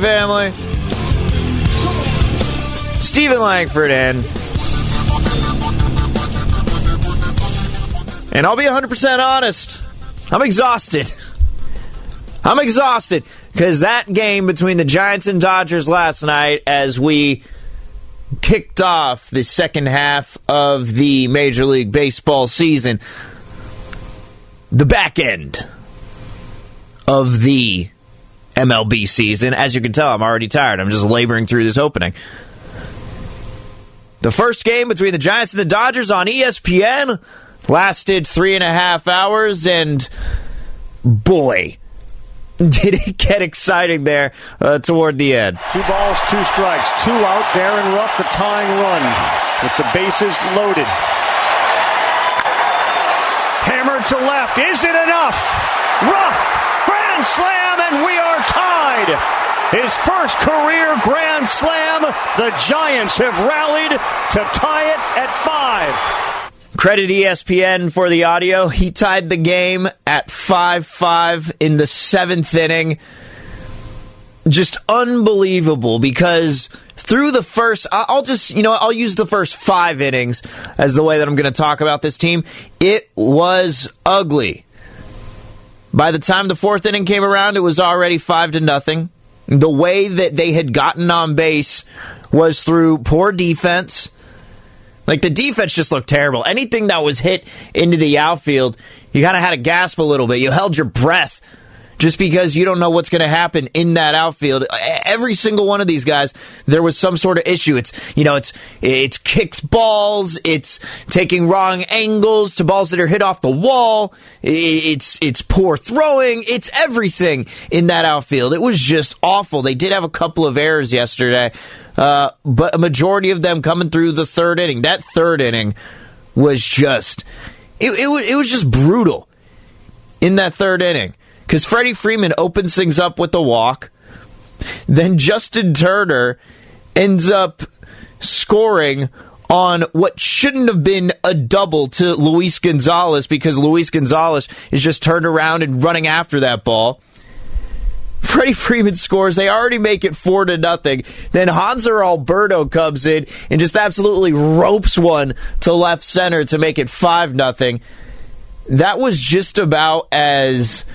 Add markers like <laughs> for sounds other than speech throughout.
Family. Steven Langford and and I'll be 100% honest. I'm exhausted. I'm exhausted because that game between the Giants and Dodgers last night, as we kicked off the second half of the Major League Baseball season, the back end of the MLB season. As you can tell, I'm already tired. I'm just laboring through this opening. The first game between the Giants and the Dodgers on ESPN lasted three and a half hours, and boy, <laughs> did it get exciting there uh, toward the end. Two balls, two strikes, two out. Darin Ruf, the tying run with the bases loaded. Hammered to left. Is it enough? Ruf, grand slam, and we are tied. His first career grand slam. The Giants have rallied to tie it at five. Credit ESPN for the audio. He tied the game at 5 5 in the seventh inning. Just unbelievable because through the first, I'll just, you know, I'll use the first five innings as the way that I'm going to talk about this team. It was ugly. By the time the fourth inning came around, it was already 5 to nothing. The way that they had gotten on base was through poor defense. Like the defense just looked terrible. Anything that was hit into the outfield, you kind of had to gasp a little bit. You held your breath just because you don't know what's going to happen in that outfield. Every single one of these guys, there was some sort of issue. It's you know, it's it's kicked balls, it's taking wrong angles to balls that are hit off the wall. It's it's poor throwing. It's everything in that outfield. It was just awful. They did have a couple of errors yesterday, uh, but a majority of them coming through the third inning. That third inning was just it, it, it was just brutal in that third inning because Freddie Freeman opens things up with the walk. Then Justin Turner ends up scoring on what shouldn't have been a double to Luis Gonzalez because Luis Gonzalez is just turned around and running after that ball. Freddie Freeman scores. They already make it four to nothing. Then Hanser Alberto comes in and just absolutely ropes one to left center to make it five nothing. That was just about as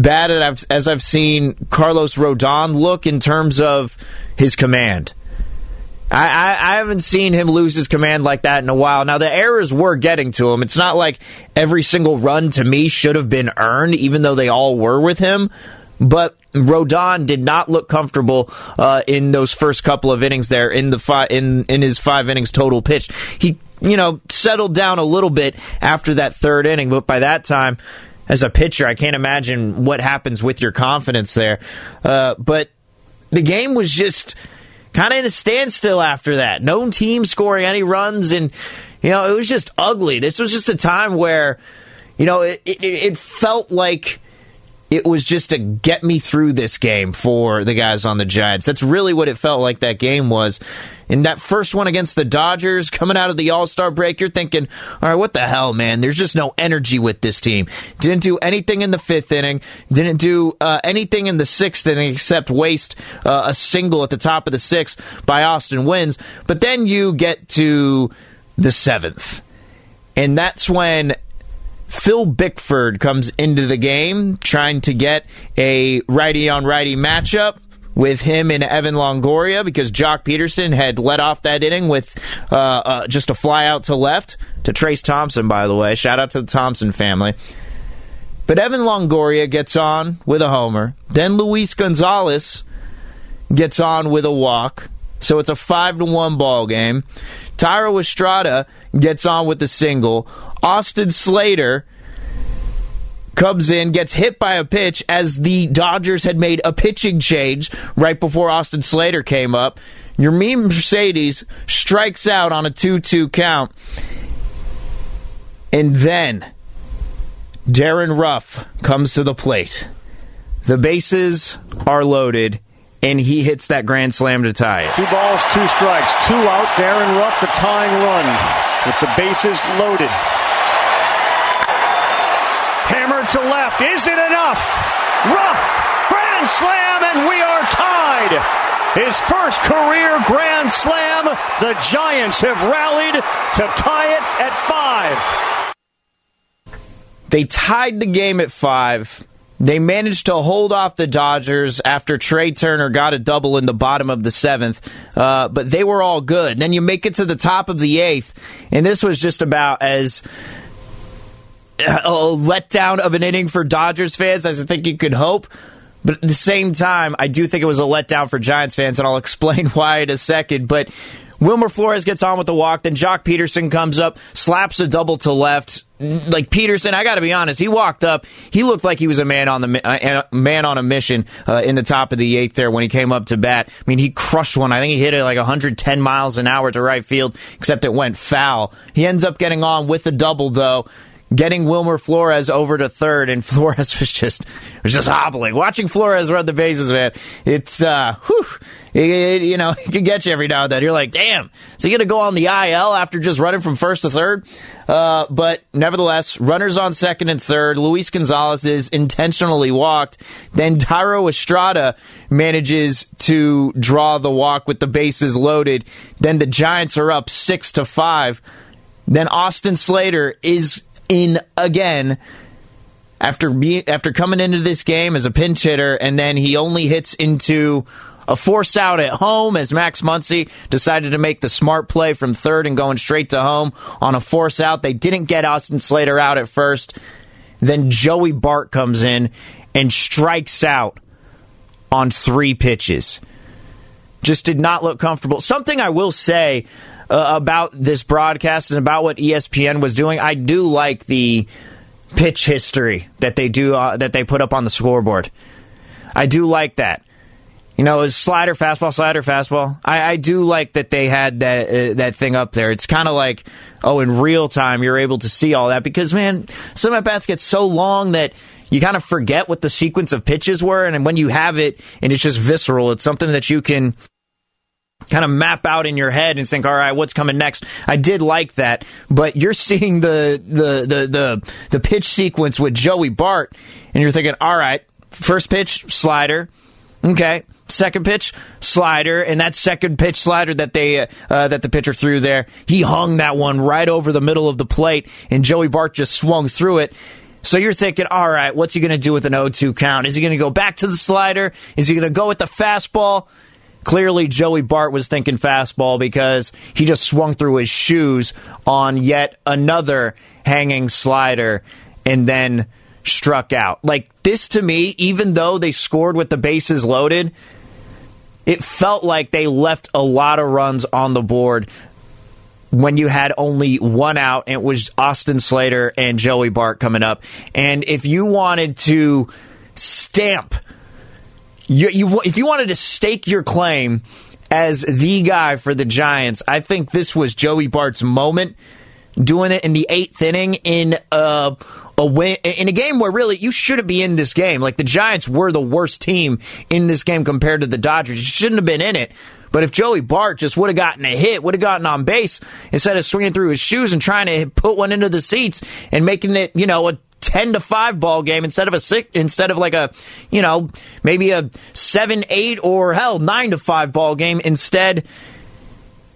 bad as I've, seen Carlos Rodon look in terms of his command. I, I, I haven't seen him lose his command like that in a while. Now, the errors were getting to him. It's not like every single run to me should have been earned, even though they all were with him. But Rodon did not look comfortable uh, in those first couple of innings there in the fi- in in his five innings total pitched. He you know settled down a little bit after that third inning, but by that time, as a pitcher, I can't imagine what happens with your confidence there. Uh, but the game was just kind of in a standstill after that. No team scoring any runs, and you know it was just ugly. This was just a time where you know it, it, it felt like it was just to get me through this game for the guys on the Giants. That's really what it felt like that game was. In that first one against the Dodgers, coming out of the All Star break, you're thinking, all right, what the hell, man? There's just no energy with this team. Didn't do anything in the fifth inning, didn't do uh, anything in the sixth inning except waste uh, a single at the top of the sixth by Austin Wynns. But then you get to the seventh. And that's when Phil Bickford comes into the game trying to get a righty on righty matchup with him and Evan Longoria because Joc Pederson had led off that inning with uh, uh, just a fly out to left to Trayce Thompson, by the way. Shout out to the Thompson family. But Evan Longoria gets on with a homer. Then Luis Gonzalez gets on with a walk. So it's a five to one ball game. Thairo Estrada gets on with the single. Austin Slater comes in, gets hit by a pitch as the Dodgers had made a pitching change right before Austin Slater came up. Yermin Mercedes strikes out on a 2 2 count. And then Darin Ruf comes to the plate. The bases are loaded, and he hits that grand slam to tie it. Two balls, two strikes, two out. Darin Ruf, the tying run, with the bases loaded. Hammered to left. Is it enough? Ruf, grand slam, and we are tied. His first career grand slam. The Giants have rallied to tie it at five. They tied the game at five. They managed to hold off the Dodgers after Trea Turner got a double in the bottom of the seventh, uh, but they were all good. And then you make it to the top of the eighth, and this was just about as a letdown of an inning for Dodgers fans as I think you could hope. But at the same time, I do think it was a letdown for Giants fans, and I'll <laughs> explain why in a second. But Wilmer Flores gets on with the walk. Then Joc Pederson comes up, slaps a double to left. Like Pederson, I got to be honest, he walked up. He looked like he was a man on the uh, man on a mission uh, in the top of the eighth there when he came up to bat. I mean, he crushed one. I think he hit it like 110 miles an hour to right field, except it went foul. He ends up getting on with the double though getting Wilmer Flores over to third, and <laughs> Flores was just was just hobbling. Watching Flores run the bases, man, it's uh, whew, it, it, you know, <laughs> it can get you every now and then. You're like, damn, is he going to go on the IL after just running from first to third? Uh, but nevertheless, runners on second and third. Luis Gonzalez is intentionally walked. Then Thairo Estrada manages to draw the walk with the bases loaded. Then the Giants are up six to five. Then Austin Slater is in again after after coming into this game as a pinch hitter, and then he only hits into a force out at home as Max Muncy decided to make the smart play from third and going straight to home on a force out. They didn't get Austin Slater out at first. Then Joey Bart comes in and strikes out on three pitches. Just did not look comfortable. Something I will say uh, about this broadcast and about what ESPN was doing. I do like the pitch history that they do uh, that they put up on the scoreboard. I do like that. You know, is slider, fastball, slider, fastball. I, I do like that they had that uh, that thing up there. It's kind of like, oh, in real time, you're able to see all that because man, some at bats get so long that you kind of forget what the sequence of pitches were, and when you have it and it's just visceral, it's something that you can kind of map out in your head and think, all right, what's coming next? I did like that, but you're <laughs> seeing the the the the, the pitch sequence with Joey Bart, and you're thinking, all right, first pitch slider, okay. Second pitch slider, and that second pitch slider that they uh, that the pitcher threw there, he hung that one right over the middle of the plate, and Joey Bart just swung through it. So you're thinking, all right, what's he going to do with an 0-2 count? Is he going to go back to the slider? Is he going to go with the fastball? Clearly, Joey Bart was thinking fastball because he just swung through his shoes on yet another hanging slider and then struck out. Like, this to me, even though they scored with the bases loaded, it felt like they left a lot of runs on the board when you had only one out. It was Austin Slater and Joey Bart coming up. And if you wanted to stamp you, you if you wanted to stake your claim as the guy for the Giants, I think this was Joey Bart's moment doing it in the eighth inning in a, a win, in a game where really you shouldn't be in this game. Like the Giants were the worst team in this game compared to the Dodgers. You shouldn't have been in it. But if Joey Bart just would have gotten a hit, would have gotten on base instead of swinging through his shoes and trying to put one into the seats and making it, you know, a 10 to 5 ball game instead of a six, instead of like a, you know, maybe a 7 8 or hell 9 to 5 ball game instead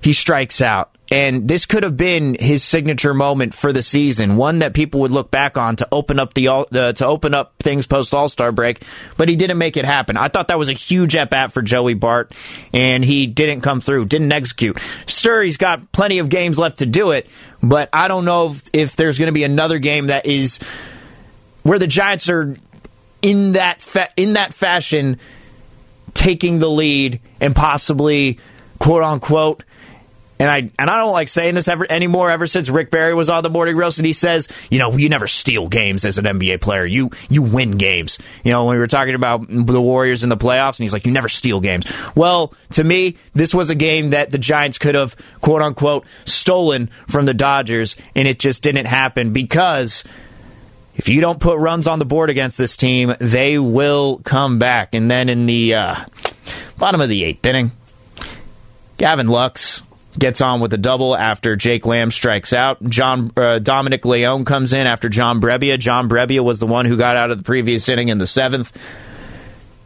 he strikes out and this could have been his signature moment for the season, one that people would look back on to open up the uh, to open up things post All Star break. But he didn't make it happen. I thought that was a huge at bat for Joey Bart, and he didn't come through, didn't execute. Sure, he's got plenty of games left to do it, but I don't know if, if there's going to be another game that is where the Giants are in that fa- in that fashion taking the lead and possibly quote unquote and I and I don't like saying this ever anymore. Ever since Rick Barry was on the morning roast, and he says, you know, you never steal games as an NBA player. You you win games. You know, when we were talking about the Warriors in the playoffs, and he's like, you never steal games. Well, to me, this was a game that the Giants could have quote unquote stolen from the Dodgers, and it just didn't happen because if you don't put runs on the board against this team, they will come back. And then in the uh, bottom of the eighth inning, Gavin Lux gets on with a double after Jake Lamb strikes out. John uh, Dominic Leone comes in after John Brebbia. John Brebbia was the one who got out of the previous inning in the seventh.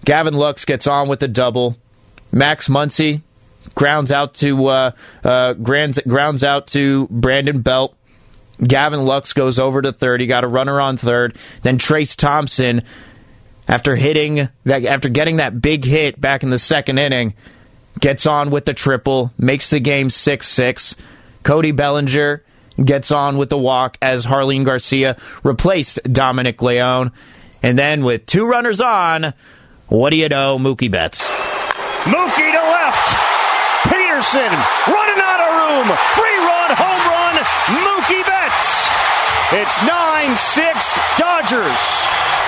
Gavin Lux gets on with a double. Max Muncy grounds out to uh, uh, grounds, grounds out to Brandon Belt. Gavin Lux goes over to third. He got a runner on third. Then Trayce Thompson, after hitting that, after getting that big hit back in the second inning, gets on with the triple, makes the game 6 6. Cody Bellinger gets on with the walk as Jarlin Garcia replaced Dominic Leone. And then with two runners on, what do you know? Mookie Betts. Mookie to left. Pederson running out of room. Free run, home run. Mookie Betts. It's 9 6 Dodgers.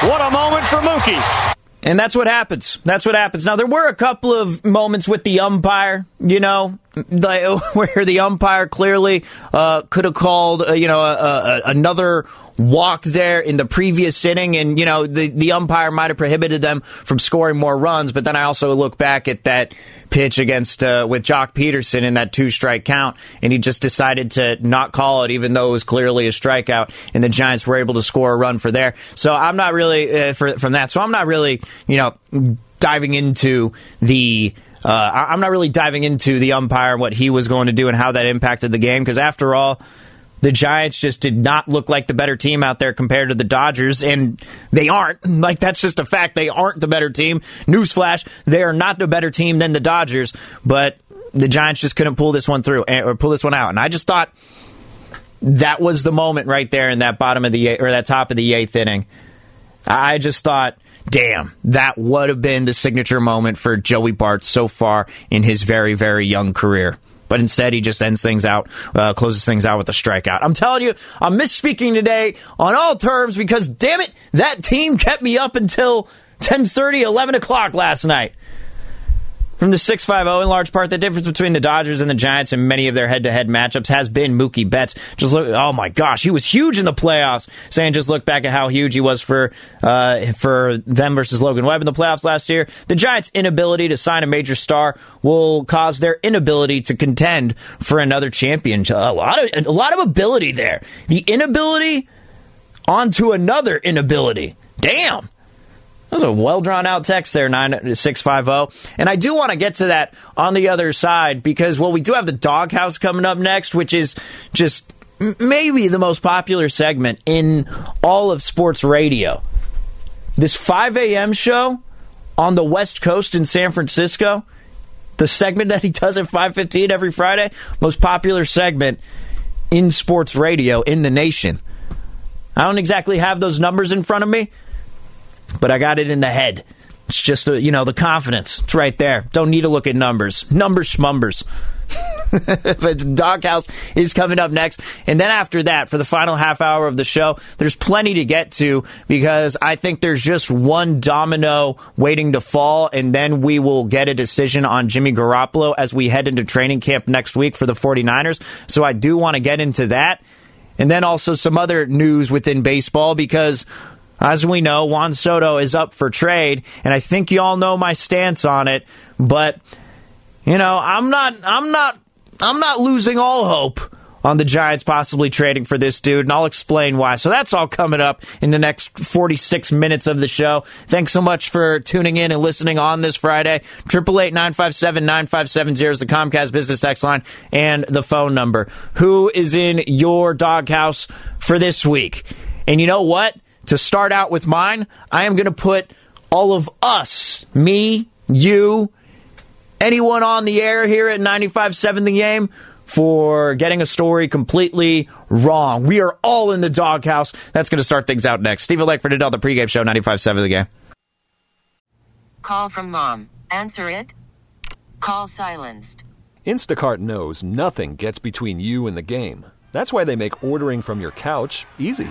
What a moment for Mookie. And that's what happens. That's what happens. Now, there were a couple of moments with the umpire, you know, <laughs> where the umpire clearly uh, could have called, uh, you know, a, a, another walk there in the previous inning, and you know the the umpire might have prohibited them from scoring more runs. But then I also look back at that pitch against uh, with Joc Pederson in that two strike count, and he just decided to not call it, even though it was clearly a strikeout, and the Giants were able to score a run for there. So I'm not really uh, for, from that. So I'm not really you know diving into the. Uh, I'm not really diving into the umpire and what he was going to do and how that impacted the game because after all, the Giants just did not look like the better team out there compared to the Dodgers, and they aren't. <laughs> Like, that's just a fact. They aren't the better team. Newsflash, they are not the better team than the Dodgers, but the Giants just couldn't pull this one through eh, or pull this one out. And I just thought that was the moment right there in that bottom of the or that top of the eighth inning. I just thought, damn, that would have been the signature moment for Joey Bart so far in his very, very young career but instead he just ends things out, uh, closes things out with a strikeout. I'm telling you, I'm misspeaking today on all terms because damn it, that team kept me up until 10:30, 11 o'clock last night from the 6-5-0 in large part the difference between the Dodgers and the Giants in many of their head-to-head matchups has been Mookie Betts. Just look oh my gosh he was huge in the playoffs. Saying just look back at how huge he was for uh, for them versus Logan Webb in the playoffs last year. The Giants inability to sign a major star will cause their inability to contend for another championship. A lot of a lot of ability there. The inability onto another inability. Damn that was a well drawn out text there, 9650. And I do want to get to that on the other side because, well, we do have the doghouse coming up next, which is just maybe the most popular segment in all of sports radio. This 5 a.m. show on the West Coast in San Francisco, the segment that he does at 5:15 every Friday, most popular segment in sports radio in the nation. I don't exactly have those numbers in front of me, but I got it in the head. It's just, a, you know, the confidence. It's right there. Don't need to look at numbers. Numbers schmumbers. <laughs> but Doghouse is coming up next. And then after that, for the final half hour of the show, there's plenty to get to because I think there's just one domino waiting to fall, and then we will get a decision on Jimmy Garoppolo as we head into training camp next week for the 49ers. So I do want to get into that. And then also some other news within baseball because as we know, Juan Soto is up for trade, and I think you all know my stance on it. But you know, I'm not, I'm not, I'm not losing all hope on the Giants possibly trading for this dude, and I'll explain why. So that's all coming up in the next 46 minutes of the show. Thanks so much for tuning in and listening on this Friday. 888-957-9570 is the Comcast Business Text line and the phone number. Who is in your doghouse for this week? And you know what? To start out with mine, I am going to put all of us, me, you, anyone on the air here at 95.7 The Game for getting a story completely wrong. We are all in the doghouse. That's going to start things out next. Steve Langford Adele, the pregame show, 95.7 The Game. Call from mom. Answer it. Call silenced. Instacart knows nothing gets between you and the game. That's why they make ordering from your couch easy.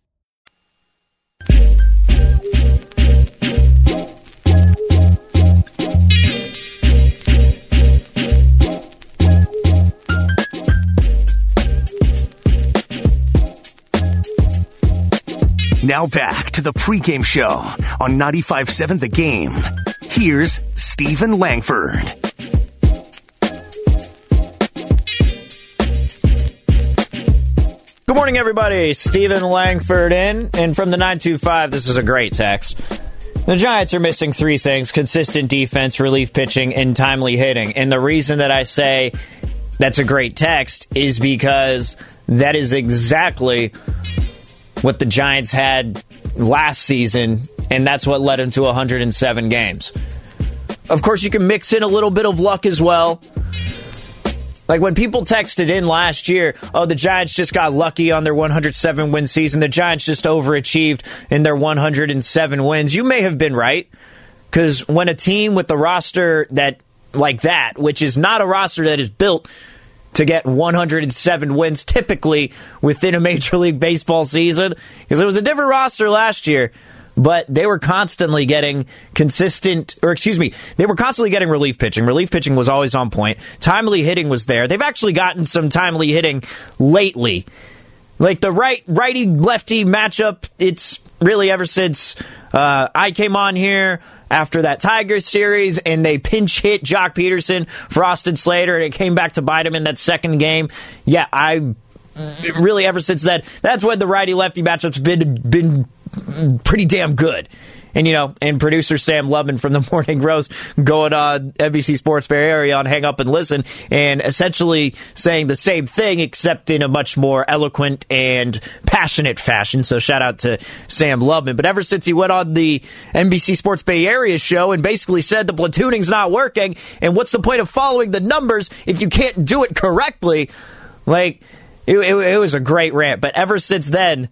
Now back to the pregame show on 95.7 The Game. Here's Steven Langford. Good morning, everybody. Steven Langford in. And from the 925, this is a great text. The Giants are missing three things consistent defense, relief pitching, and timely hitting. And the reason that I say that's a great text is because that is exactly what the Giants had last season, and that's what led them to 107 games. Of course, you can mix in a little bit of luck as well. Like when people texted in last year, oh, the Giants just got lucky on their 107 win season. The Giants just overachieved in their 107 wins. You may have been right. Because when a team with the roster that, like that, which is not a roster that is built to get 107 wins typically within a Major League Baseball season because it was a different roster last year. But they were constantly getting consistent, or excuse me, they were constantly getting relief pitching. Relief pitching was always on point. Timely hitting was there. They've actually gotten some timely hitting lately. Like the right righty lefty matchup, it's really ever since uh, I came on here after that Tigers series and they pinch hit Joc Pederson for Austin Slater and it came back to bite him in that second game. Yeah, I really ever since then, that's when the righty lefty matchup's been been pretty damn good. And you know, and producer Sam Lubman from the Morning Roast going on uh, NBC Sports Bay Area on Hang Up and Listen, and essentially saying the same thing except in a much more eloquent and passionate fashion. So shout out to Sam Lubman. But ever since he went on the NBC Sports Bay Area show and basically said the platooning's not working, and what's the point of following the numbers if you can't do it correctly? Like it, it, it was a great rant. But ever since then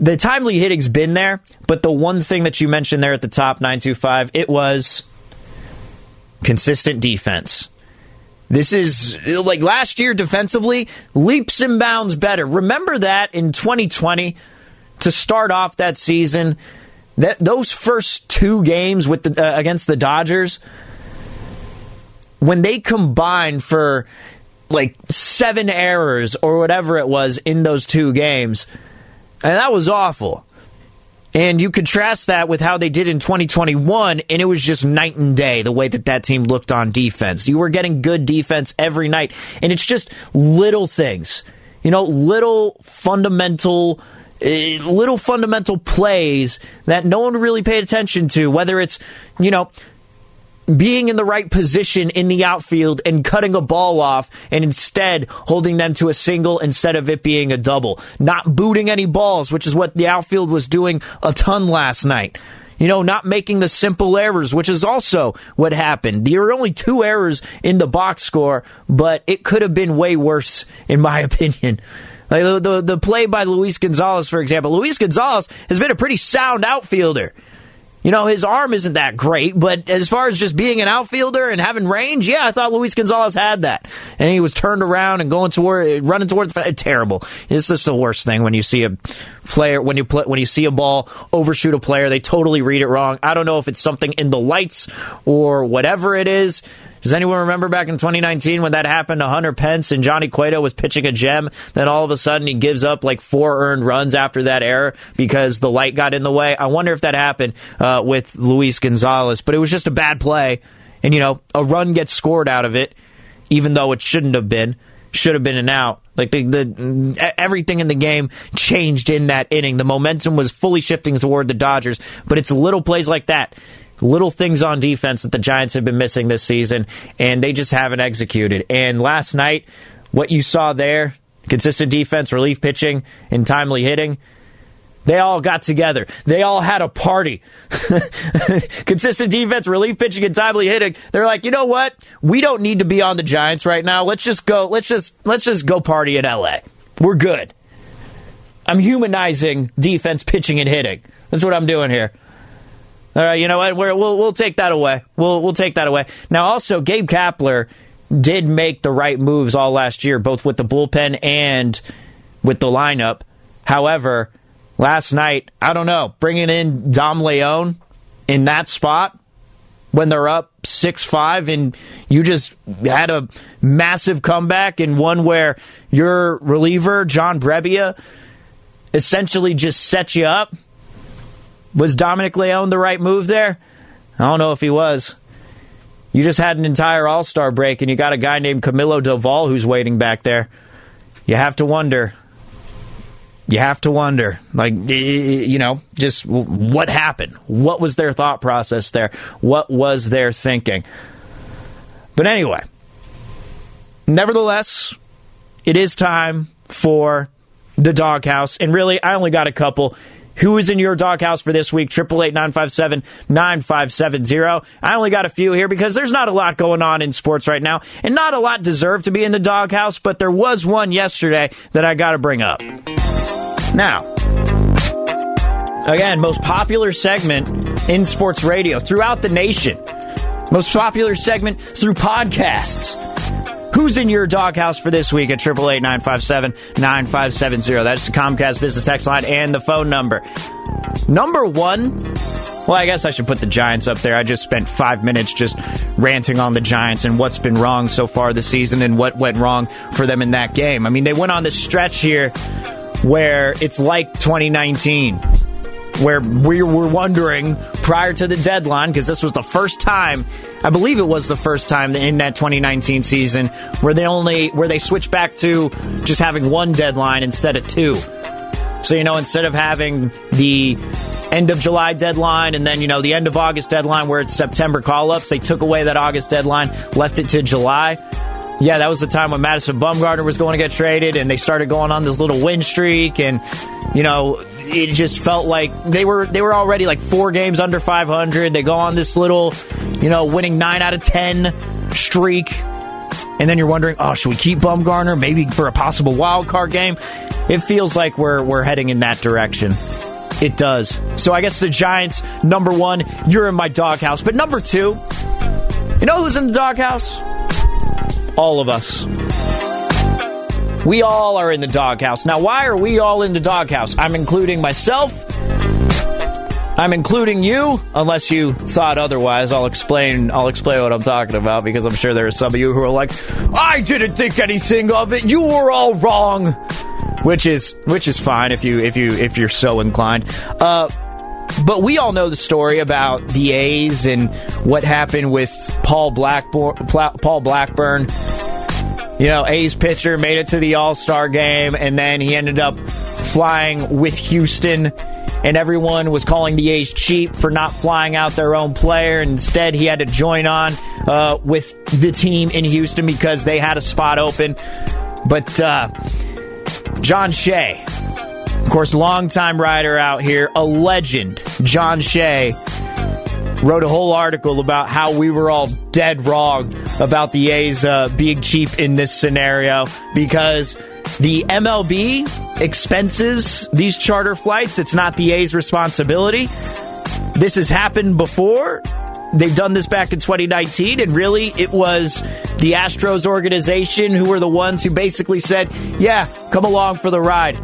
the timely hitting's been there, but the one thing that you mentioned there at the top, 925, it was consistent defense. This is like last year defensively, leaps and bounds better. Remember that in 2020 to start off that season, that those first two games with the, uh, against the Dodgers, when they combined for like seven errors or whatever it was in those two games, and that was awful. And you contrast that with how they did in 2021, and it was just night and day the way that that team looked on defense. You were getting good defense every night, and it's just little things, you know, little fundamental. Uh, little fundamental plays that no one really paid attention to, whether it's, you know, being in the right position in the outfield and cutting a ball off and instead holding them to a single instead of it being a double. Not booting any balls, which is what the outfield was doing a ton last night. You know, not making the simple errors, which is also what happened. There were only two errors in the box score, but it could have been way worse, in my <laughs> opinion. Like the, the, the play by Luis Gonzalez, for example. Luis Gonzalez has been a pretty sound outfielder. You know, his arm isn't that great, but as far as just being an outfielder and having range, yeah, I thought Luis Gonzalez had that. And he was turned around and going toward, running toward the, terrible. It's just the worst thing when you see a player, when you play, when you see a ball overshoot a player, they totally read it wrong. I don't know if it's something in the lights or whatever it is. Does anyone remember back in 2019 when that happened to Hunter Pence and Johnny Cueto was pitching a gem? Then all of a sudden he gives up like four earned runs after that error because the light got in the way. I wonder if that happened uh, with Luis Gonzalez, but it was just a bad play. And, you know, a run gets scored out of it, even though it shouldn't have been. Should have been an out. Like the, the everything in the game changed in that inning. The momentum was fully shifting toward the Dodgers, but it's little plays like that little things on defense that the Giants have been missing this season, and they just haven't executed. And last night, what you saw there consistent defense, relief pitching, and timely hitting. They all got together. They all had a party. <laughs> Consistent defense, relief pitching, and timely hitting. They're like, you know what? We don't need to be on the Giants right now. Let's just go. Let's just let's just go party in L.A. We're good. I'm humanizing defense, pitching, and hitting. That's what I'm doing here. All right, you know what? we will we'll take that away. We'll we'll take that away. Now, also, Gabe Kapler did make the right moves all last year, both with the bullpen and with the lineup. However, last night, I don't know, bringing in Dom Leone in that spot when they're up 6 5 and you just had a massive comeback and one where your reliever, John Brebbia, essentially just set you up was Dominic Leone the right move there? I don't know if he was. You just had an entire All Star break, and you got a guy named Camilo Doval who's waiting back there. You have to wonder. You have to wonder, like, you know, just what happened? What was their thought process there? What was their thinking? But anyway, nevertheless, it is time for the doghouse. And really, I only got a couple. Who is in your doghouse for this week? Triple eight nine five seven nine five seven zero. I only got a few here because there's not a lot going on in sports right now, and not a lot deserve to be in the doghouse. But there was one yesterday that I got to bring up. Now, again, most popular segment in sports radio throughout the nation. Most popular segment through podcasts. Who's in your doghouse for this week at 888-957-9570? That's the Comcast business text line and the phone number. Number one, well, I guess I should put the Giants up there. I just spent five minutes just ranting on the Giants and what's been wrong so far this season and what went wrong for them in that game. I mean, they went on this stretch here where it's like 2019 where we were wondering prior to the deadline, because this was the first time, I believe it was the first time in that 2019 season where they only where they switched back to just having one deadline instead of two. So you know, instead of having the end of July deadline and then you know the end of August deadline where it's September call ups, they took away that August deadline, left it to July. Yeah, that was the time when Madison Bumgarner was going to get traded, and they started going on this little win streak, and you know it just felt like they were they were already like four games under 500. They go on this little, you know, winning nine out of ten streak, and then you're wondering, oh, should we keep Bumgarner maybe for a possible wild card game? It feels like we're we're heading in that direction. It does. So I guess the Giants, number one, you're in my doghouse. But number two, You know who's in the doghouse? All of us. We all are in the doghouse. Now, why are we all in the doghouse? I'm including myself. I'm including you, unless you thought otherwise. I'll explain. I'll explain what I'm talking about because I'm sure there are some of you who are like, "I didn't think anything of it. You were all wrong," which is which is fine if you if you if you're so inclined. Uh, but we all know the story about the A's and what happened with Paul Blackburn. Paul Blackburn. You know, A's pitcher made it to the All Star game, and then he ended up flying with Houston and everyone was calling the A's cheap for not flying out their own player. Instead, he had to join on uh, with the team in Houston because they had a spot open. But uh, John Shea, of course, longtime writer out here, a legend, John Shea, wrote a whole article about how we were all dead wrong about the A's uh, being cheap in this scenario because the MLB expenses these charter flights. It's not the A's responsibility. This has happened before. They've done this back in 2019, and really it was the Astros organization who were the ones who basically said, Yeah, come along for the ride.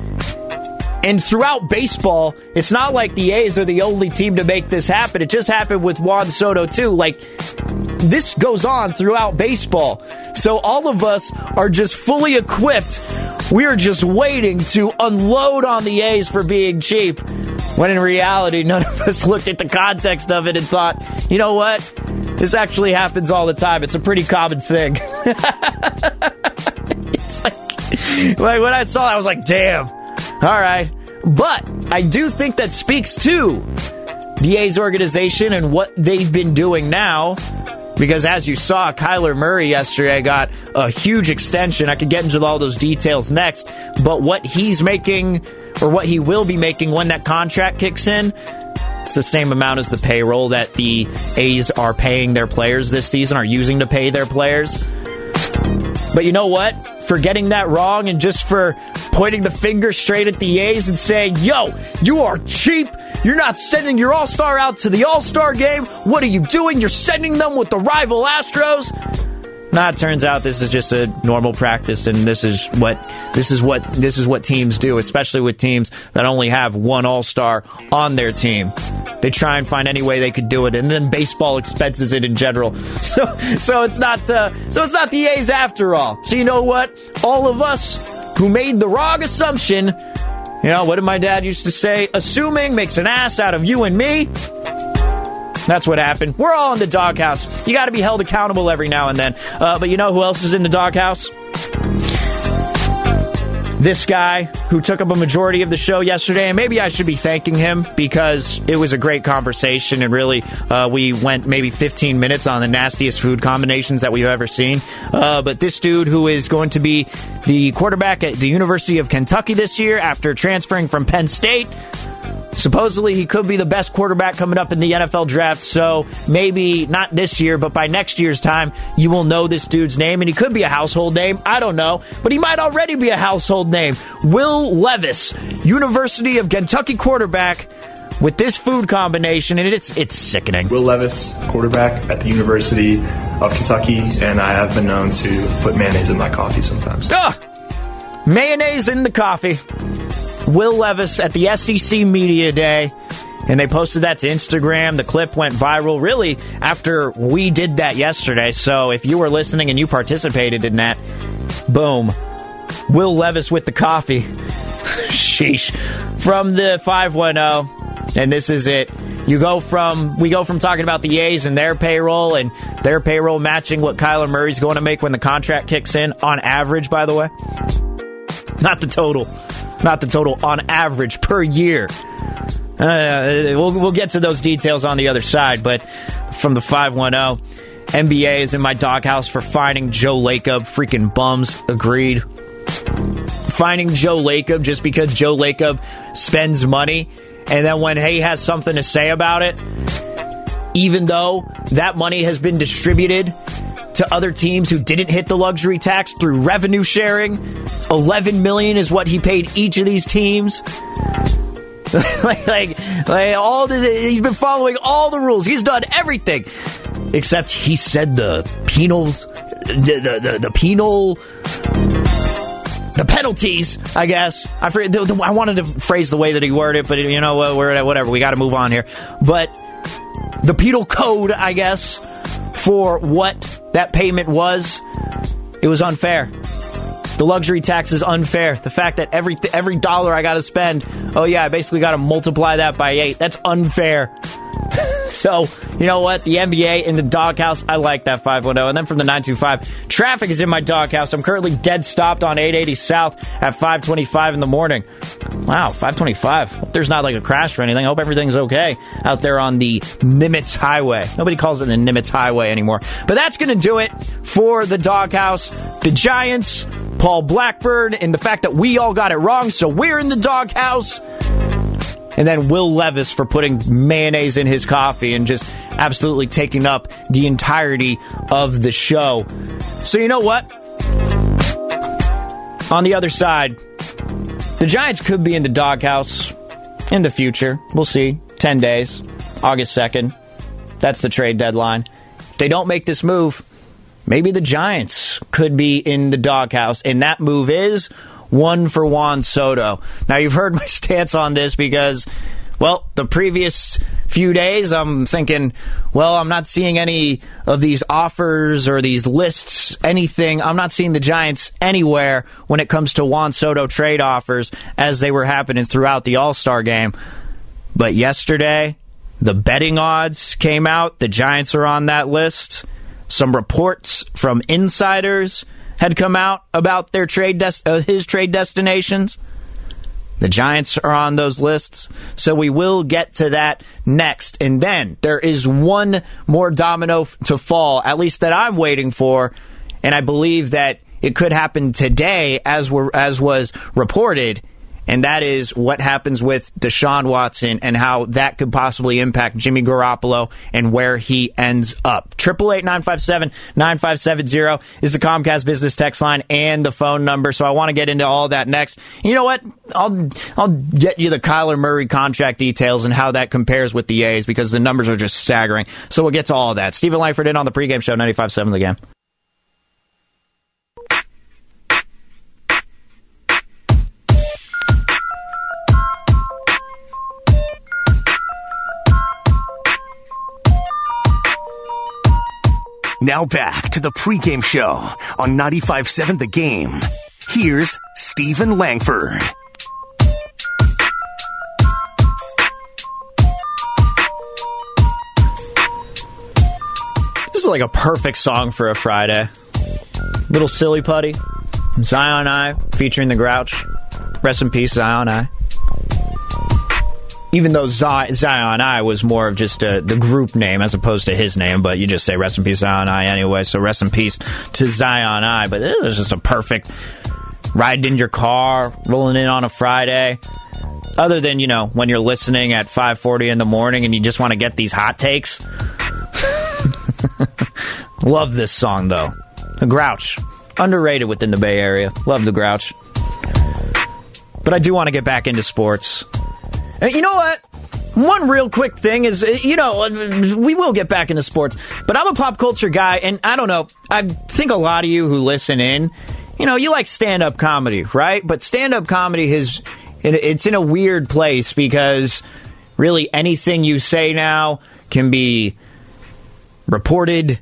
And throughout baseball, it's not like the A's are the only team to make this happen. It just happened with Juan Soto, too. Like, this goes on throughout baseball. So all of us are just fully equipped we are just waiting to unload on the A's for being cheap. When in reality, none of us <laughs> looked at the context of it and thought, you know what? This actually happens all the time. It's a pretty common thing. <laughs> it's like, like when I saw it, I was like, damn. All right. But I do think that speaks to the A's organization and what they've been doing now because as you saw, Kyler Murray yesterday got a huge extension. I could get into all those details next, but what he's making or what he will be making when that contract kicks in, it's the same amount as the payroll that the A's are paying their players this season, are using to pay their players. But you know what? For getting that wrong and just for pointing the finger straight at the A's and saying, yo, you are cheap you're not sending your All Star out to the All Star game. What are you doing? You're sending them with the rival Astros. Nah, it turns out this is just a normal practice, and this is what this is what this is what teams do, especially with teams that only have one All Star on their team. They try and find any way they could do it, and then baseball expenses it in general. <laughs> So, so it's not uh, so it's not the A's after all. So you know what? All of us who made the wrong assumption you know, what did my dad used to say? Assuming makes an ass out of you and me. That's what happened. We're all in the doghouse. You got to be held accountable every now and then. Uh, but you know who else is in the doghouse? this guy who took up a majority of the show yesterday, and maybe I should be thanking him because it was a great conversation, and really, uh, we went maybe 15 minutes on the nastiest food combinations that we've ever seen. Uh, but this dude, who is going to be the quarterback at the University of Kentucky this year after transferring from Penn State, Supposedly, he could be the best quarterback coming up in the NFL draft. So maybe not this year, but by next year's time, you will know this dude's name, and he could be a household name. I don't know, but he might already be a household name. Will Levis, University of Kentucky quarterback. With this food combination, and it's it's sickening. Will Levis, quarterback at the University of Kentucky, and I have been known to put mayonnaise in my coffee sometimes. Ah, mayonnaise in the coffee. Will Levis at the SEC Media Day. And they posted that to Instagram. The clip went viral really after we did that yesterday. So if you were listening and you participated in that, boom. Will Levis with the coffee. <laughs> Sheesh. From the 510. And this is it. You go from we go from talking about the A's and their payroll and their payroll matching what Kyler Murray's going to make when the contract kicks in on average, by the way. Not the total not the total on average per year. Uh, we'll, we'll get to those details on the other side, but from the 510, NBA is in my doghouse for finding Joe Lacob. Freaking bums. Agreed. Finding Joe Lacob just because Joe Lacob spends money, and then when he has something to say about it, even though that money has been distributed to other teams who didn't hit the luxury tax through revenue sharing. 11 million is what he paid each of these teams. <laughs> like, like, like all the, he's been following all the rules. He's done everything. except he said the penal, the, the, the, the penal, the penalties, I guess. I, I wanted to phrase the way that he worded it, but you know, whatever, we got to move on here. But the penal code, I guess, for what that payment was, it was unfair. The luxury tax is unfair. The fact that every every dollar I got to spend, oh yeah, I basically got to multiply that by eight. That's unfair. <laughs> so, you know what? The NBA in the doghouse, I like that 510. And then from the 925, traffic is in my doghouse. I'm currently dead stopped on 880 South at 525 in the morning. Wow, 525. Hope there's not like a crash or anything. I hope everything's okay out there on the Nimitz Highway. Nobody calls it the Nimitz Highway anymore. But that's going to do it for the doghouse. The Giants, Paul Blackburn, and the fact that we all got it wrong, so we're in the doghouse and then Will Levis for putting mayonnaise in his coffee and just absolutely taking up the entirety of the show. So, you know what? On the other side, the Giants could be in the doghouse in the future. We'll see. 10 days, August 2nd. That's the trade deadline. If they don't make this move, maybe the Giants could be in the doghouse. And that move is one for Juan Soto. Now, you've heard <laughs> my stance on this because, well, the previous few days, I'm thinking, well, I'm not seeing any of these offers or these lists, anything. I'm not seeing the Giants anywhere when it comes to Juan Soto trade offers as they were happening throughout the All Star game. But yesterday, the betting odds came out. The Giants are on that list. Some reports from insiders had come out about their trade des- uh, his trade destinations. The Giants are on those lists, so we will get to that next. And then there is one more domino f- to fall, at least that I'm waiting for, and I believe that it could happen today, as were as was reported and that is what happens with Deshaun Watson and how that could possibly impact Jimmy Garoppolo and where he ends up. Triple eight nine five seven nine five seven zero is the Comcast business text line and the phone number. So I want to get into all that next. You know what? I'll I'll get you the Kyler Murray contract details and how that compares with the A's because the numbers are just staggering. So we'll get to all that. Steven Langford in on the pregame show, 95.7 the game. Now back to the pregame show on 95.7 The Game. Here's Steven Langford. This is like a perfect song for a Friday. Little Silly Putty, Zion I, featuring the Grouch. Rest in peace, Zion I even though Zion I was more of just a, the group name as opposed to his name, but you just say rest in peace Zion I anyway. So rest in peace to Zion I. But it was just a perfect ride in your car, rolling in on a Friday. Other than you know when you're listening at 5:40 in the morning and you just want to get these hot takes. <laughs> Love this song though. The Grouch, underrated within the Bay Area. Love the Grouch. But I do want to get back into sports. Uh, you know what? One real quick thing is, uh, you know, uh, we will get back into sports, but I'm a pop culture guy, and I don't know. I think a lot of you who listen in, you know, you like stand up comedy, right? But stand up comedy has, it's in a weird place because really anything you say now can be reported.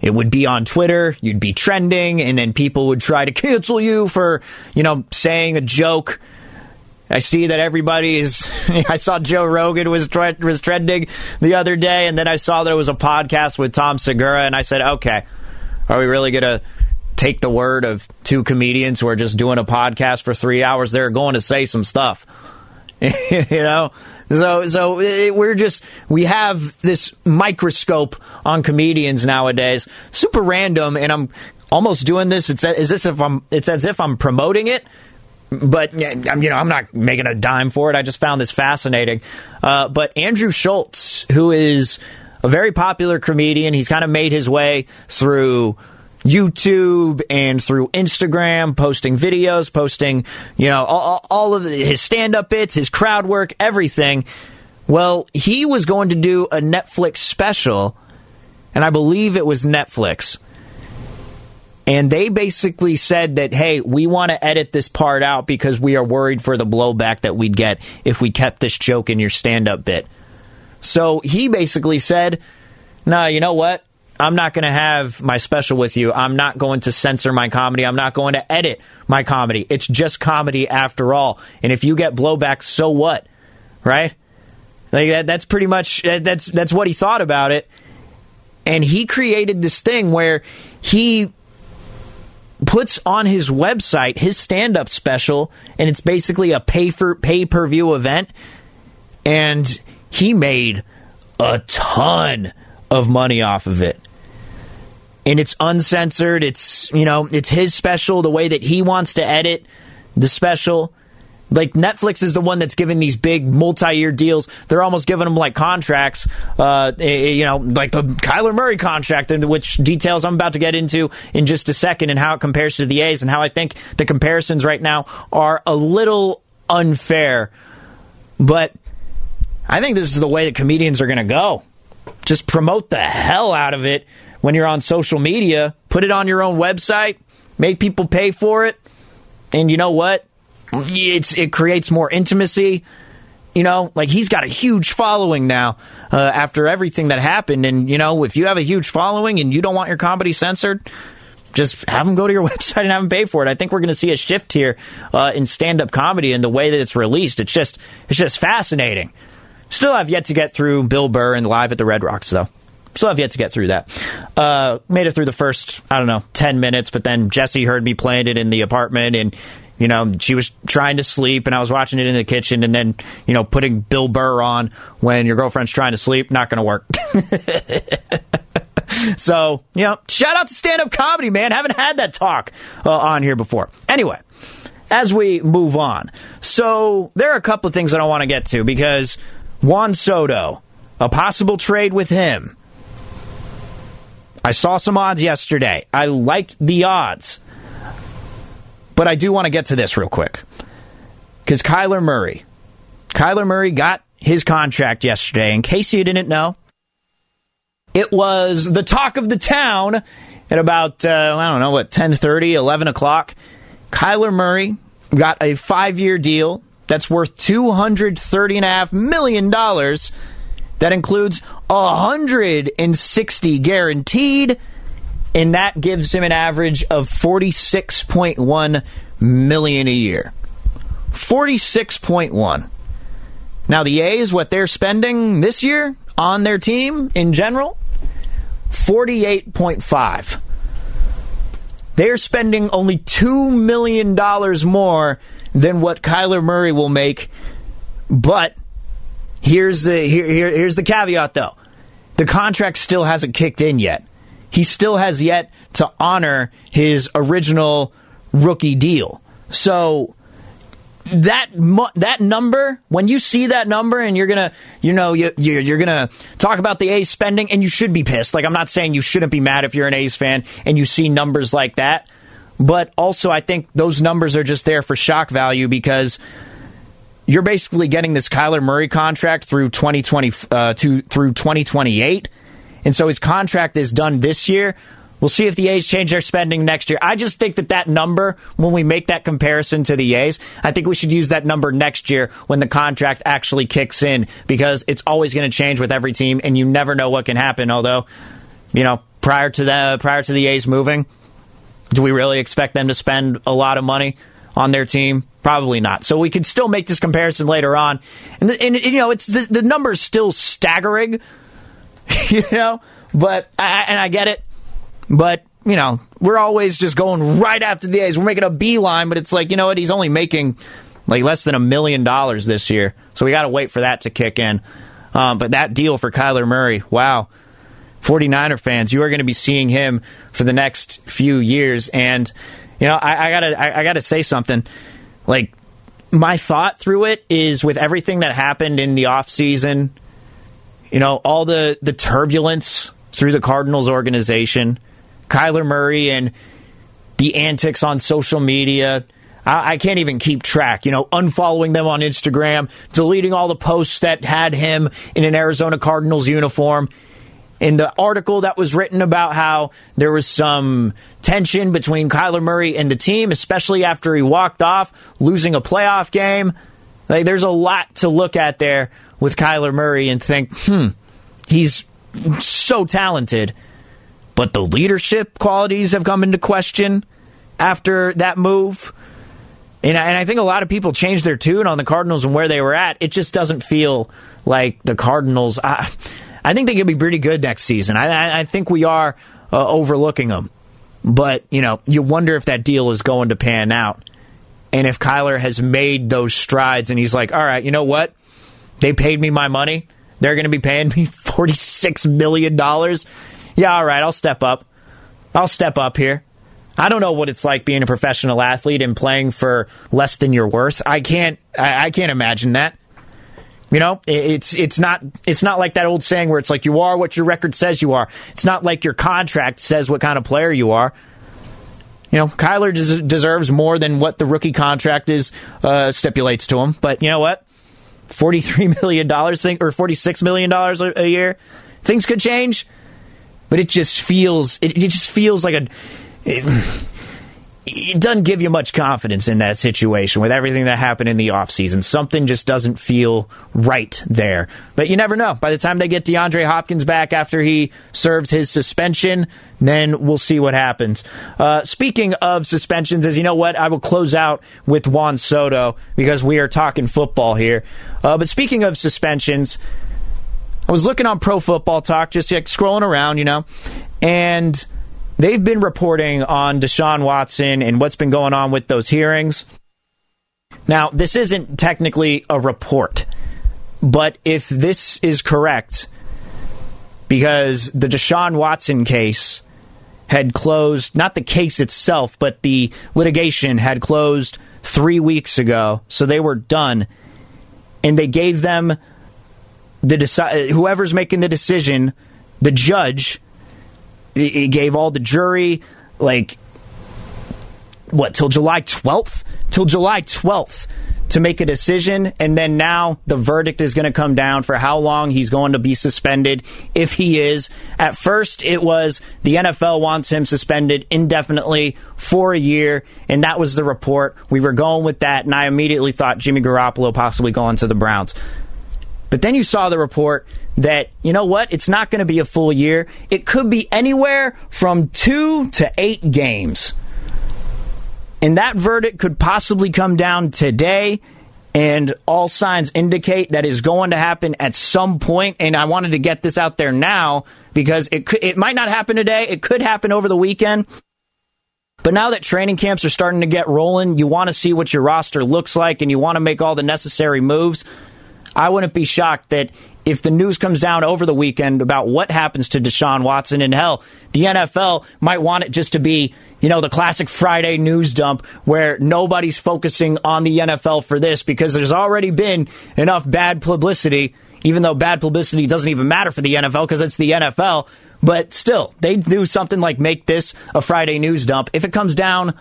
It would be on Twitter, you'd be trending, and then people would try to <laughs> cancel you for, you know, saying a joke I see that everybody's. <laughs> I saw Joe Rogan was tre- was trending the other day, and then I saw there was a podcast with Tom Segura, and I said, okay, are we really gonna take the word of two comedians who are just doing a podcast for three hours? They're going to say some stuff, <laughs> you know. So, so it, we're just we have this microscope on comedians nowadays, super random, and I'm almost doing this. It's is this if I'm? It's as if I'm promoting it but you know, I'm not making a dime for it. I just found this fascinating. Uh, but Andrew Schulz, who is a very popular comedian, he's kind of made his way through YouTube and through Instagram, posting videos, posting, you know, all, all of his stand up bits, his crowd work, everything. Well, he was going to do a Netflix special and I believe it was Netflix. And they basically said that, hey, we want to edit this part out because we are worried for the blowback that we'd get if we kept this joke in your stand up bit. So he basically said, no, you know what? I'm not going to have my special with you. I'm not going to censor my comedy. I'm not going to edit my comedy. It's just comedy after all. And if you get blowback, so what? Right? Like that, that's pretty much uh, that's that's what he thought about it. And he created this thing where he puts on his website his stand-up special and it's basically a pay for pay per view event and he made a ton of money off of it. And it's uncensored. It's you know it's his special the way that he wants to edit the special like Netflix is the one that's giving these big multi-year deals. They're almost giving them like contracts, uh, you know, like the Kyler Murray contract, which details I'm about to get into in just a second, and how it compares to the A's, and how I think the comparisons right now are a little unfair. But I think this is the way that comedians are going to go. Just promote the hell out of it when you're on social media. Put it on your own website. Make people pay for it. And you know what? It's it creates more intimacy. You know, like he's got a huge following now uh, after everything that happened. And, you know, if you have a huge following and you don't want your comedy censored, just have them go to your <laughs> website and have them pay for it. I think we're going to see a shift here uh, in stand up comedy and the way that it's released. It's just, it's just fascinating. Still have yet to get through Bill Burr and live at the Red Rocks, though. Still have yet to get through that. Uh, made it through the first, I don't know, 10 minutes, but then Jesse heard me playing it in the apartment and you know, she was trying to sleep, and I was watching it in the kitchen, and then, you know, putting Bill Burr on when your girlfriend's trying to sleep, not going to work. <laughs> so, you know, shout out to stand up comedy, man. Haven't had that talk uh, on here before. Anyway, as we move on, so there are a couple of things that I want to get to because Juan Soto, a possible trade with him. I saw some odds yesterday. I liked the odds. But I do want to get to this real quick. Because Kyler Murray, Kyler Murray got his contract yesterday. In case you didn't know, it was the talk of the town at about, uh, I don't know, what, 10.30, 11 o'clock. Kyler Murray got a five-year deal that's worth $230.5 million. That includes 160 guaranteed and that gives him an average of 46.1 million a year. 46.1. Now the A's what they're spending this year on their team in general 48.5. They're spending only 2 million dollars more than what Kyler Murray will make. But here's the here, here here's the caveat though. The contract still hasn't kicked in yet he still has yet to honor his original rookie deal. So that that number when you see that number and you're gonna you know you, you're gonna talk about the A's spending and you should be pissed. Like I'm not saying you shouldn't be mad if you're an A's fan and you see numbers like that, but also I think those numbers are just there for shock value because you're basically getting this Kyler Murray contract through 2020 uh, to through 2028 and so his contract is done this year. We'll see if the A's change their spending next year. I just think that that number, when we make that comparison to the A's, I think we should use that number next year when the contract actually kicks in because it's always going to change with every team and you never know what can happen. Although, you know, prior to the prior to the A's moving, do we really expect them to spend a lot of money on their team? Probably not. So we can still make this comparison later on, and, and, you know, it's the, the number is still staggering <laughs> you know, but I, and I get it, but you know, we're always just going right after the A's. We're making a beeline, but it's like you know what? He's only making like less than a million dollars this year, so we got to wait for that to kick in. Um, but that deal for Kyler Murray, wow. 49er fans, you are going to be seeing him for the next few years. And, you know, I, I gotta, I, I gotta say something. Like, my thought through it is with everything that happened in the offseason you know, all the, the turbulence through the Cardinals organization, Kyler Murray and the antics on social media. I, I can't even keep track. You know, unfollowing them on Instagram, deleting all the posts that had him in an Arizona Cardinals uniform. in the article that was written about how there was some tension between Kyler Murray and the team, especially after he walked off, losing a playoff game. Like, there's a lot to look at there with Kyler Murray and think, hmm, he's so talented, but the leadership qualities have come into question after that move. And I, and I think a lot of people changed their tune on the Cardinals and where they were at. It just doesn't feel like the Cardinals. I, I think they could be pretty good next season. I, I think we are uh, overlooking them. But, you know, you wonder if that deal is going to pan out. And if Kyler has made those strides and he's like, all right, you know what? They paid me my money. They're going to be paying me <laughs> $46 million. Yeah, all right, I'll step up. I'll step up here. I don't know what it's like being a professional athlete and playing for less than your worth. I can't. I, I can't imagine that. You know, it's it's not it's not like that old saying where it's like you are what your record says you are. It's not like your contract says what kind of player you are. You know, Kyler des- deserves more than what the rookie contract is uh, stipulates to him. But you know what? Forty-three <laughs> million dollars, or forty-six million dollars a year, things could change. But it just feels it, it just feels like a it, it doesn't give you much confidence in that situation with everything that happened in the offseason. Something just doesn't feel right there. But you never know. By the time they get DeAndre Hopkins back after he serves his suspension, then we'll see what happens. Uh, speaking of suspensions, as you know what, I will close out with Juan Soto because we are talking football here. Uh, but speaking of suspensions, I was looking on Pro Football Talk, just like scrolling around, you know, and they've been reporting on Deshaun Watson and what's been going on with those hearings. Now, this isn't technically a report, but if this is correct, because the Deshaun Watson case had closed, not the case itself, but the litigation had closed three weeks ago, so they were done, and they gave them the deci- whoever's making the decision, the judge it gave all the jury like what till July 12th till July 12th to make a decision and then now the verdict is going to come down for how long he's going to be suspended if he is. At first it was the NFL wants him suspended indefinitely for a year and that was the report. We were going with that and I immediately thought Jimmy Garoppolo possibly going to the Browns but then you saw the report that, you know what, it's not going to be a full year. It could be anywhere from two to eight games. And that verdict could possibly come down today. And all signs indicate that is going to happen at some point. And I wanted to get this out there now because it could, it might not happen today. It could happen over the weekend. But now that training camps are starting to get rolling, you want to see what your roster looks like and you want to make all the necessary moves. I wouldn't be shocked that if the news comes down over the weekend about what happens to Deshaun Watson, and hell, the NFL might want it just to be, you know, the classic Friday news dump where nobody's focusing on the NFL for this because there's already been enough bad publicity, even though bad publicity doesn't even matter for the NFL because it's the NFL. But still, they do something like make this a Friday news dump. If it comes down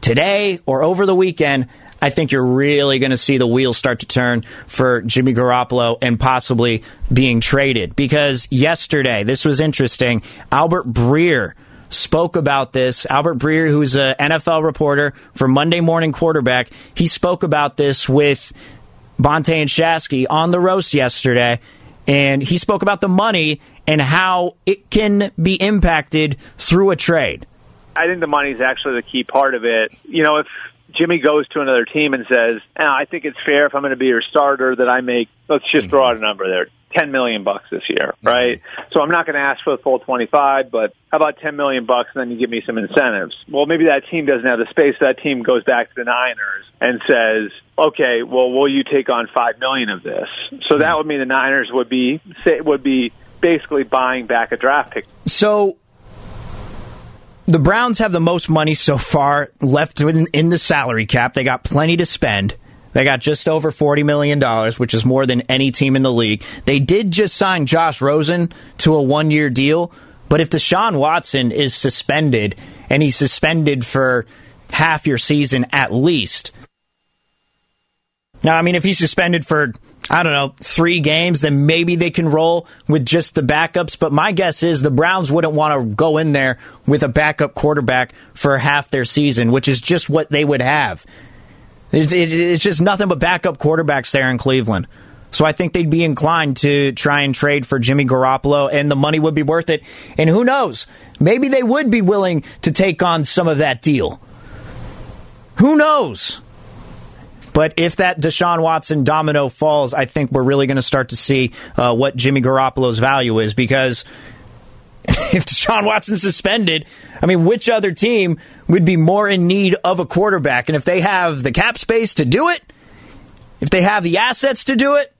today or over the weekend, I think you're really going to see the wheels start to turn for Jimmy Garoppolo and possibly being traded. Because yesterday, this was interesting. Albert Breer spoke about this. Albert Breer, who's an NFL reporter for Monday Morning Quarterback, he spoke about this with Bonta and Shasky on the roast yesterday. And he spoke about the money and how it can be impacted through a trade. I think the money is actually the key part of it. You know, if Jimmy goes to another team and says, eh, "I think it's fair if I'm going to be your starter that I make let's just mm-hmm. throw out a number there, 10 million bucks this year, mm-hmm. right? So I'm not going to ask for the full 25, but how about 10 million bucks and then you give me some incentives? Well, maybe that team doesn't have the space. That team goes back to the Niners and says, "Okay, well, will you take on 5 million of this?" So that would mean the Niners would be would be basically buying back a draft pick. So the Browns have the most money so far left in, in the salary cap. They got plenty to spend. They got just over $40 million, which is more than any team in the league. They did just sign Josh Rosen to a one year deal, but if Deshaun Watson is suspended, and he's suspended for half your season at least. Now, I mean, if he's suspended for I don't know, three games, then maybe they can roll with just the backups. But my guess is the Browns wouldn't want to go in there with a backup quarterback for half their season, which is just what they would have. It's, it's just nothing but backup quarterbacks there in Cleveland. So I think they'd be inclined to try and trade for Jimmy Garoppolo, and the money would be worth it. And who knows? Maybe they would be willing to take on some of that deal. Who knows? But if that Deshaun Watson domino falls, I think we're really going to start to see uh, what Jimmy Garoppolo's value is because <laughs> if Deshaun Watson's suspended, I mean, which other team would be more in need of a quarterback? And if they have the cap space to do it, if they have the assets to do it,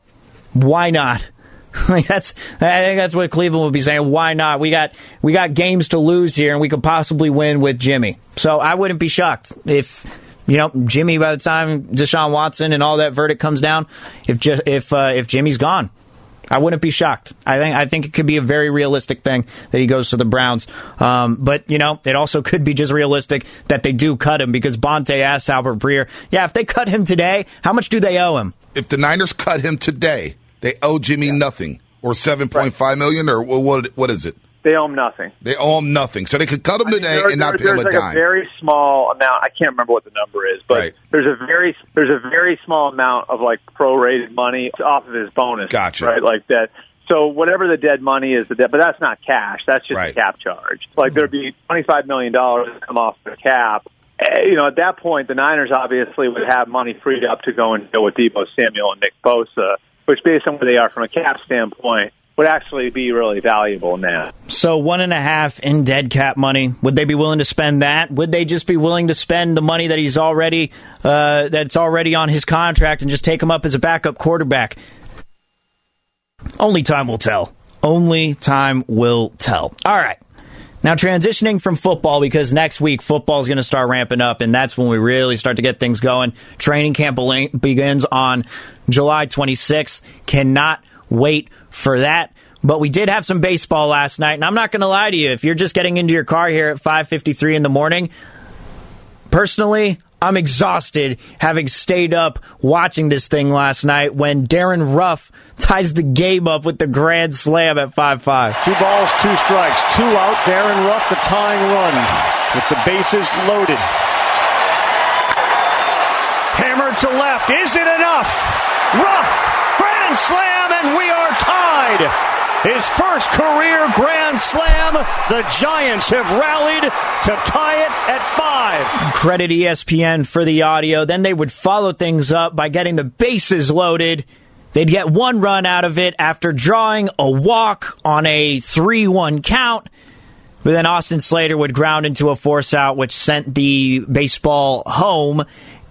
why not? <laughs> like that's I think that's what Cleveland would be saying. Why not? We got we got games to lose here, and we could possibly win with Jimmy. So I wouldn't be shocked if you know, Jimmy, by the time Deshaun Watson and all that verdict comes down, if just, if uh, if Jimmy's gone, I wouldn't be shocked. I think I think it could be a very realistic thing that he goes to the Browns. Um, but you know, it also could be just realistic that they do cut him because Bonta asked Albert Breer, "Yeah, if they cut him today, how much do they owe him?" If the Niners cut him today, they owe Jimmy yeah. nothing, or seven point five million, or what? What is it? They owe him nothing. They owe him nothing. So they could cut him I mean, today there, and not pay him a like dime. a very small amount. I can't remember what the number is, but right. there's a very there's a very small amount of like prorated money off of his bonus. Gotcha. Right, like that. So whatever the dead money is, the debt, but that's not cash. That's just right. a cap charge. Like there'd be twenty five million dollars come off the cap. Eh, you know, at that point, the Niners obviously would have money freed up to go and deal with Deebo Samuel and Nick Bosa, which, based on where they are from a cap standpoint, would actually be really valuable now. So one and a half in dead cap money. Would they be willing to spend that? Would they just be willing to spend the money that he's already uh, that's already on his contract and just take him up as a backup quarterback? Only time will tell. Only time will tell. All right. Now, transitioning from football, because next week football is going to start ramping up, and that's when we really start to get things going. Training camp begins on July 26th. Cannot wait for that. But we did have some baseball last night, and I'm not going to lie to you. If you're just getting into your car here at 5:53 in the morning, personally, I'm exhausted having stayed up watching this thing last night when Darin Ruf ties the game up with the grand slam at 5-5. Two balls, two strikes, two out. Darin Ruf, the tying run with the bases loaded. Hammered to left. Is it enough? Ruf, grand slam, and we are tied. His first career grand slam. The Giants have rallied to tie it at five. Credit ESPN for the audio. Then they would follow things up by getting the bases loaded. They'd get one run out of it after drawing a walk on a 3 1 count. But then Austin Slater would ground into a force out, which sent the baseball home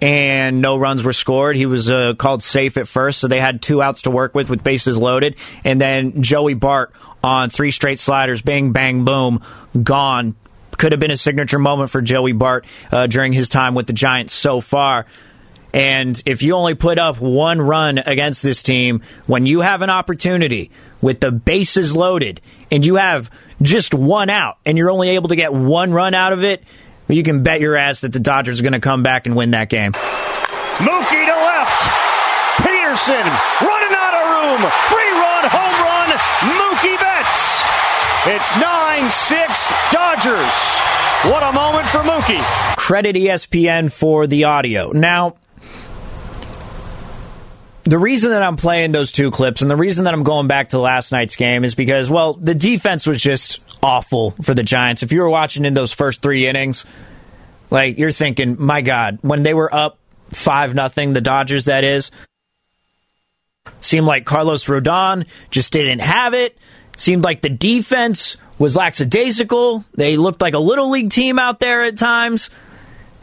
and no runs were scored. He was uh, called safe at first, so they had two outs to work with with bases loaded. And then Joey Bart on three straight sliders, bang, bang, boom, gone. Could have been a signature moment for Joey Bart uh, during his time with the Giants so far. And if you only put up one run against this team, when you have an opportunity with the bases loaded and you have just one out and you're only able to get one run out of it, you can bet your ass that the Dodgers are going to come back and win that game. Mookie to left. Pederson running out of room. Free run, home run. Mookie Betts. It's 9 6 Dodgers. What a moment for Mookie. Credit ESPN for the audio. Now, the reason that I'm playing those two clips and the reason that I'm going back to last night's game is because, well, the defense was just awful for the Giants. If you were watching in those first three innings, like you're thinking, my God, when they were up five nothing, the Dodgers that is, seemed like Carlos Rodon just didn't have it. Seemed like the defense was lackadaisical. They looked like a little league team out there at times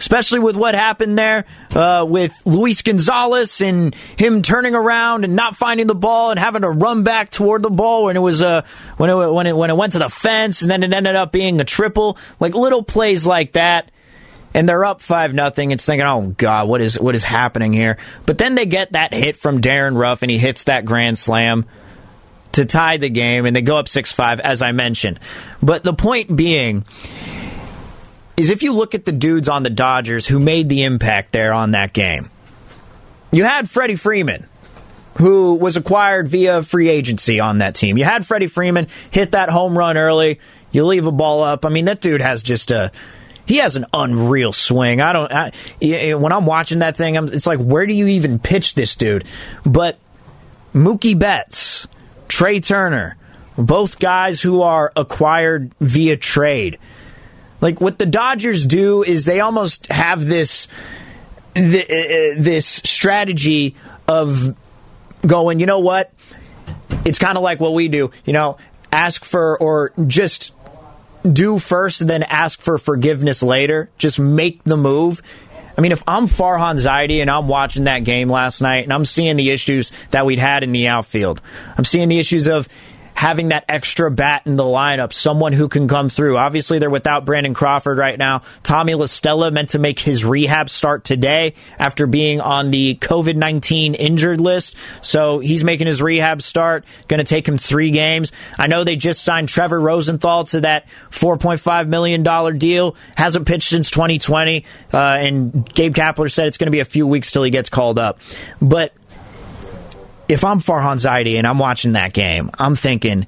especially with what happened there uh, with Luis Gonzalez and him turning around and not finding the ball and having to run back toward the ball when it was uh, when it when it when it went to the fence and then it ended up being a triple. Like little plays like that. And they're up five nothing. It's thinking, oh god, what is what is happening here? But then they get that hit from Darin Ruf, and he hits that grand slam to tie the game, and they go up six five, as I mentioned. But the point being is if you look at the dudes on the Dodgers who made the impact there on that game, you had Freddie Freeman. who was acquired via free agency on that team. You had Freddie Freeman hit that home run early. You leave a ball up. I mean, that dude has just a he has an unreal swing. I don't. I, when I'm watching that thing, I'm, it's like, where do you even pitch this dude? But Mookie Betts, Trea Turner, both guys who are acquired via trade. Like what the Dodgers do is they almost have this uh, uh, this strategy of going. You know what? It's kind of like what we do. You know, ask for or just do first, then ask for forgiveness later. Just make the move. I mean, if I'm Farhan Zaidi and I'm watching that game last night and I'm seeing the issues that we'd had in the outfield, I'm seeing the issues of having that extra bat in the lineup, someone who can come through. Obviously, they're without Brandon Crawford right now. Tommy La Stella meant to make his rehab start today after being on the COVID 19 injured list. So he's making his rehab start. Going to take him three games. I know they just signed Trevor Rosenthal to that $4.5 million deal. Hasn't pitched since 2020. Uh, and Gabe Kapler said it's going to be a few weeks till he gets called up. But if I'm Farhan Zaidi and I'm watching that game, I'm thinking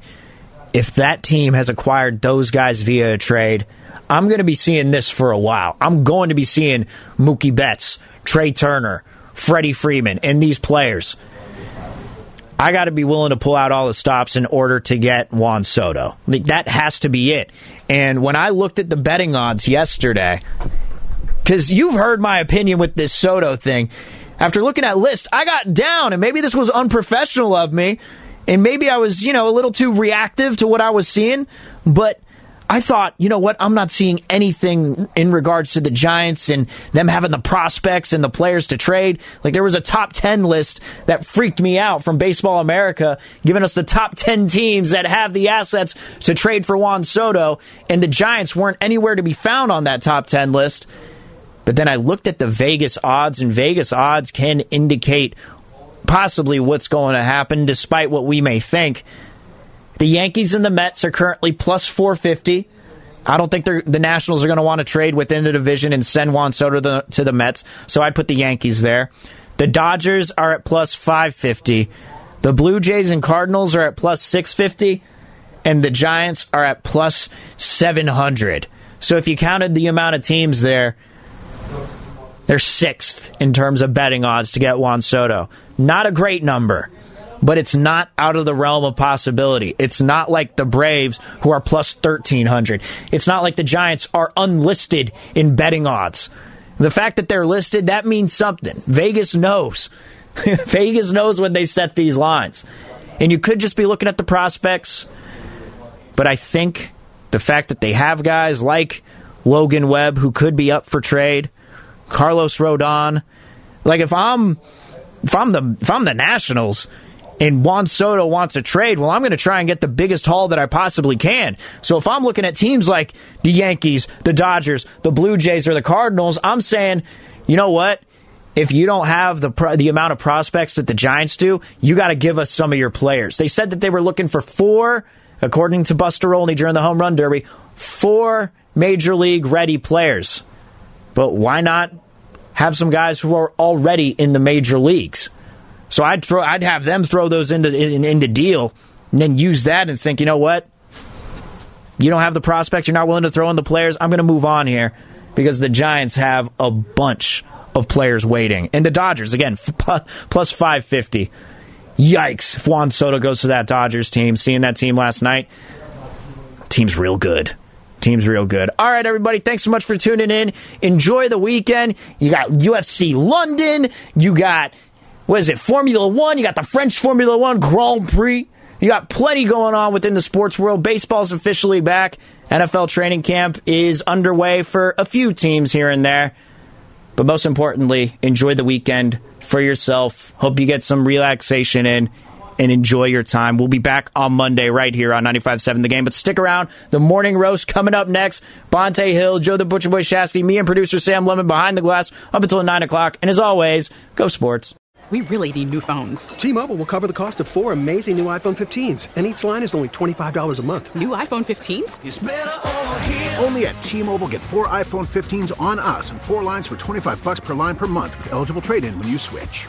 if that team has acquired those guys via a trade, I'm going to be seeing this for a while. I'm going to be seeing Mookie Betts, Trea Turner, Freddie Freeman, and these players. I got to be willing to pull out all the stops in order to get Juan Soto. Like, that has to be it. And when I looked at the betting odds yesterday, because you've heard my opinion with this Soto thing, after looking at list, I got down, and maybe this was unprofessional of me, and maybe I was, you know, a little too reactive to what I was seeing, but I thought, you know what, I'm not seeing anything in regards to the Giants and them having the prospects and the players to trade. Like there was a top 10 list that freaked me out from Baseball America, giving us the top 10 teams that have the assets to trade for Juan Soto, and the Giants weren't anywhere to be found on that top 10 list. But then I looked at the Vegas odds, and Vegas odds can indicate possibly what's going to happen, despite what we may think. The Yankees and the Mets are currently plus 450. I don't think the Nationals are going to want to trade within the division and send Juan Soto to the, to the Mets, so I'd put the Yankees there. The Dodgers are at plus 550. The Blue Jays and Cardinals are at plus 650. And the Giants are at plus 700. So if you counted the amount of teams there, they're sixth in terms of betting odds to get Juan Soto. Not a great number, but it's not out of the realm of possibility. It's not like the Braves who are plus 1,300. It's not like the Giants are unlisted in betting odds. The fact that they're listed, that means something. Vegas knows. <laughs> Vegas knows when they set these lines. And you could just be looking at the prospects, but I think the fact that they have guys like Logan Webb who could be up for trade – Carlos Rodon. Like if I'm if I'm the if I'm the Nationals and Juan Soto wants a trade, well, I'm going to try and get the biggest haul that I possibly can. So if I'm looking at teams like the Yankees, the Dodgers, the Blue Jays, or the Cardinals, I'm saying, you know what? If you don't have the the amount of prospects that the Giants do, you got to give us some of your players. They said that they were looking for four, according to Buster Olney during the home run derby, four major league ready players. But why not have some guys who are already in the major leagues? So I'd throw, I'd have them throw those into in, into deal, and then use that and think, you know what? You don't have the prospects. You're not willing to throw in the players. I'm going to move on here because the Giants have a bunch of players waiting, and the Dodgers again <laughs> plus five fifty. Yikes! Juan Soto goes to that Dodgers team, seeing that team last night, team's real good. Team's real good. All right, everybody. Thanks so much for tuning in. Enjoy the weekend. You got UFC London. You got, what is it, Formula One. You got the French Formula One Grand Prix. You got plenty going on within the sports world. Baseball's officially back. NFL training camp is underway for a few teams here and there. But most importantly, enjoy the weekend for yourself. Hope you get some relaxation in and enjoy your time. We'll be back on Monday right here on 95.7 The Game. But stick around. The morning roast coming up next. Bonta Hill, Joe the Butcher Boy Shasky, me and producer Sam Lemon behind the glass up until 9 o'clock. And as always, go sports. We really need new phones. T-Mobile will cover the cost of four amazing new iPhone 15s, and each line is only $25 a month. New iPhone 15s? Only at T-Mobile get four iPhone 15s on us and four lines for 25 bucks per line per month with eligible trade-in when you switch.